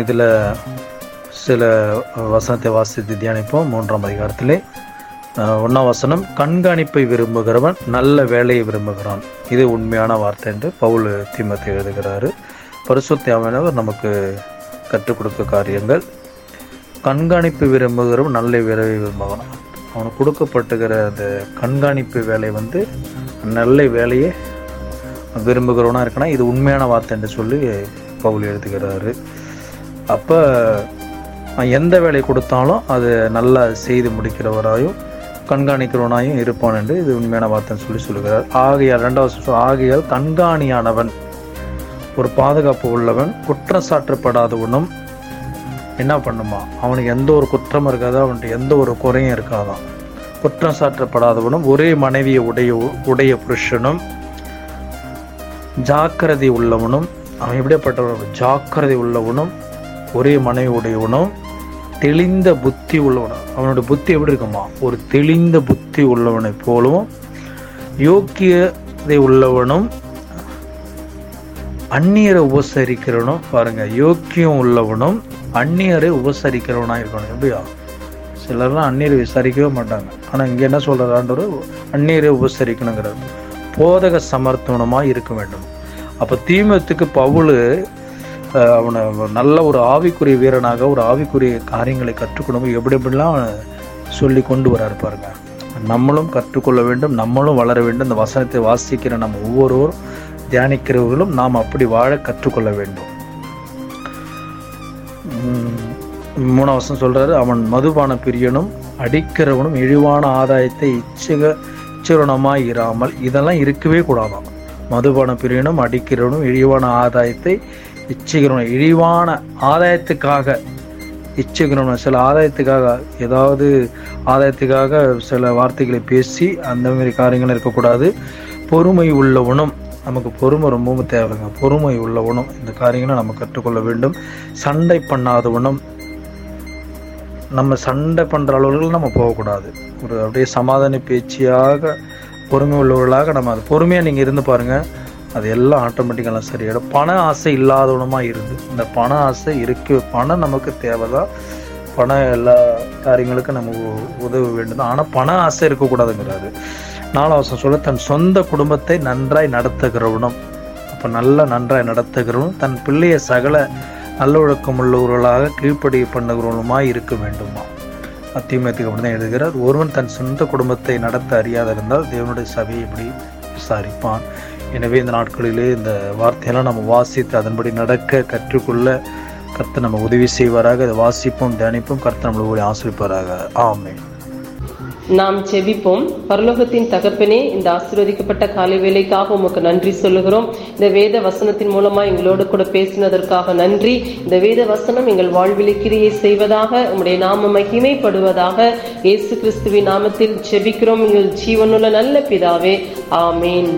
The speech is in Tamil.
இதில் சில வசனத்தை வாசித்து தியானிப்போம். மூன்றாம் அதிகாரத்திலே ஒன்றாம் வசனம் கண்காணிப்பை விரும்புகிறவன் நல்ல வேலையை விரும்புகிறான். இது உண்மையான வார்த்தை என்று பவுல் தீமத்தை எழுதுகிறாரு. பரிசுத்தாமனவர் நமக்கு கற்றுக் கொடுக்க காரியங்கள். கண்காணிப்பு விரும்புகிறவன் நல்ல வேலையை விரும்புகிறான். அவனுக்கு கொடுக்கப்பட்டுகிற அந்த கண்காணிப்பு வேலை வந்து நல்ல வேலையை விரும்புகிறவனாக இருக்கணும் இது உண்மையான வார்த்தை என்று சொல்லி பவுல் எழுதுகிறாரு. அப்போ எந்த வேலை கொடுத்தாலும் அது நல்லா செய்து முடிக்கிறவராயும் கண்காணிக்கிறவனாயும் இருப்பான் என்று இது உண்மையான வார்த்தைன்னு சொல்லி சொல்லுகிறார். ஆகையால் ரெண்டாவது ஆகையால் கண்காணியானவன் ஒரு பாதுகாப்பு உள்ளவன் குற்றம் சாற்றப்படாதவனும் என்ன பண்ணுமா? அவனுக்கு எந்த ஒரு குற்றம் இருக்காது? அவன்கிட்ட எந்த ஒரு குறையும் இருக்காதான் குற்றம் சாற்றப்படாதவனும் ஒரே மனைவியை உடைய உடைய புருஷனும் ஜாக்கிரதை உள்ளவனும் அவன் எப்படியாப்பட்டவன்? ஜாக்கிரதை உள்ளவனும் ஒரே மனைவி உடையவனும் தெளிந்த புத்தி உள்ளவனும் அவனோட புத்தி எப்படி இருக்குமா? ஒரு தெளிந்த புத்தி உள்ளவனை போலவும் யோக்கியதை உள்ளவனும் அந்நியரை உபசரிக்கிறவனும் பாருங்க யோக்கியம் உள்ளவனும் அந்நியரை உபசரிக்கிறவனா இருக்கணும் எப்படியா? சிலர்லாம் அந்நியரை விசாரிக்கவே மாட்டாங்க. ஆனால் இங்கே என்ன சொல்றாரு ஆண்டவர்? அந்நியரை உபசரிக்கணுங்கிறது போதக சமர்த்தனமாக இருக்க வேண்டும். அப்போ தீமத்துக்கு பவுலு அவனை நல்ல ஒரு ஆவிக்குரிய வீரனாக ஒரு ஆவிக்குரிய காரியங்களை கற்றுக்கணும் எப்படி எப்படிலாம் சொல்லி கொண்டு வராரு பாருங்க. நம்மளும் கற்றுக்கொள்ள வேண்டும் நம்மளும் வளர வேண்டும். இந்த வசனத்தை வாசிக்கிற நம்ம ஒவ்வொருவரும் தியானிக்கிறவர்களும் நாம் அப்படி வாழ கற்றுக்கொள்ள வேண்டும். மூணாம் வசனம் சொல்கிறாரு அவன் மதுபான பிரியனும் அடிக்கிறவனும் இழிவான ஆதாயத்தை இச்சக இச்சுரணமாய் இராமல் இதெல்லாம் இருக்கவே கூடாதான் மதுபான பிரியனும் அடிக்கிறவனும் இழிவான ஆதாயத்தை இச்சிக்கிறவனும் இழிவான ஆதாயத்துக்காக இச்சிக்கிறவனும் சில ஆதாயத்துக்காக ஏதாவது ஆதாயத்துக்காக சில வார்த்தைகளை பேசி அந்த மாதிரி காரியங்கள் இருக்கக்கூடாது. பொறுமை உள்ளவனும் நமக்கு பொறுமை ரொம்பவும் தேவைங்க. பொறுமை உள்ளவனும் இந்த காரியங்களை நம்ம கற்றுக்கொள்ள வேண்டும். சண்டை பண்ணாதவனும் நம்ம சண்டை பண்ணுற அளவுகள் நம்ம போகக்கூடாது. ஒரு அப்படியே சமாதான பேச்சியாக பொறுமை உள்ளவர்களாக நம்ம அது பொறுமையாக நீங்கள் இருந்து பாருங்கள் அது எல்லாம் ஆட்டோமேட்டிக்கெல்லாம் சரியாயிடும். பண ஆசை இல்லாதவனமாக இருந்து இந்த பண ஆசை இருக்கு. பணம் நமக்கு தேவைதான் பணம் எல்லா காரியங்களுக்கும் நம்ம உதவ வேண்டும் ஆனால் பண ஆசை இருக்கக்கூடாதுங்கிறாரு. நாலாவசம் சொல்ல தன் சொந்த குடும்பத்தை நன்றாய் நடத்துகிறவனும் அப்போ நல்ல நன்றாய் நடத்துகிறவனும் தன் பிள்ளைய சகல நல்லொழுக்கம் உள்ளவர்களாக கீழ்ப்படி பண்ணுகிறவனுமாய் இருக்க வேண்டுமா? அத்தியமத்துக்கு அப்படி தான் எழுதுகிறார் ஒருவன் தன் சொந்த குடும்பத்தை நடத்த அறியாத இருந்தால் தேவனுடைய சபையை எப்படி விசாரிப்பான். எனவே இந்த நாட்களிலே இந்த வார்த்தையெல்லாம் நம்ம வாசித்து அதன்படி நடக்க கற்றுக்கொள்ள கர்த்த நம்ம உதவி செய்வாராக. அதை வாசிப்போம் தியானிப்போம் கர்த்த நம்மளை ஆசிரிப்பாராக ஆமே நாம் செபிப்போம். பரலோகத்தின் தகப்பனே இந்த ஆசீர்வதிக்கப்பட்ட காலை வேலைக்காக உமக்கு நன்றி சொல்லுகிறோம். இந்த வேத வசனத்தின் மூலமா எங்களோடு கூட பேசினதற்காக நன்றி. இந்த வேத வசனம் எங்கள் வாழ்வில் கிரியை செய்வதாக உங்களுடைய நாம மகிமைப்படுவதாக இயேசு கிறிஸ்துவின் நாமத்தில் செபிக்கிறோம். எங்கள் ஜீவனுள்ள நல்ல பிதாவே. ஆமேன்.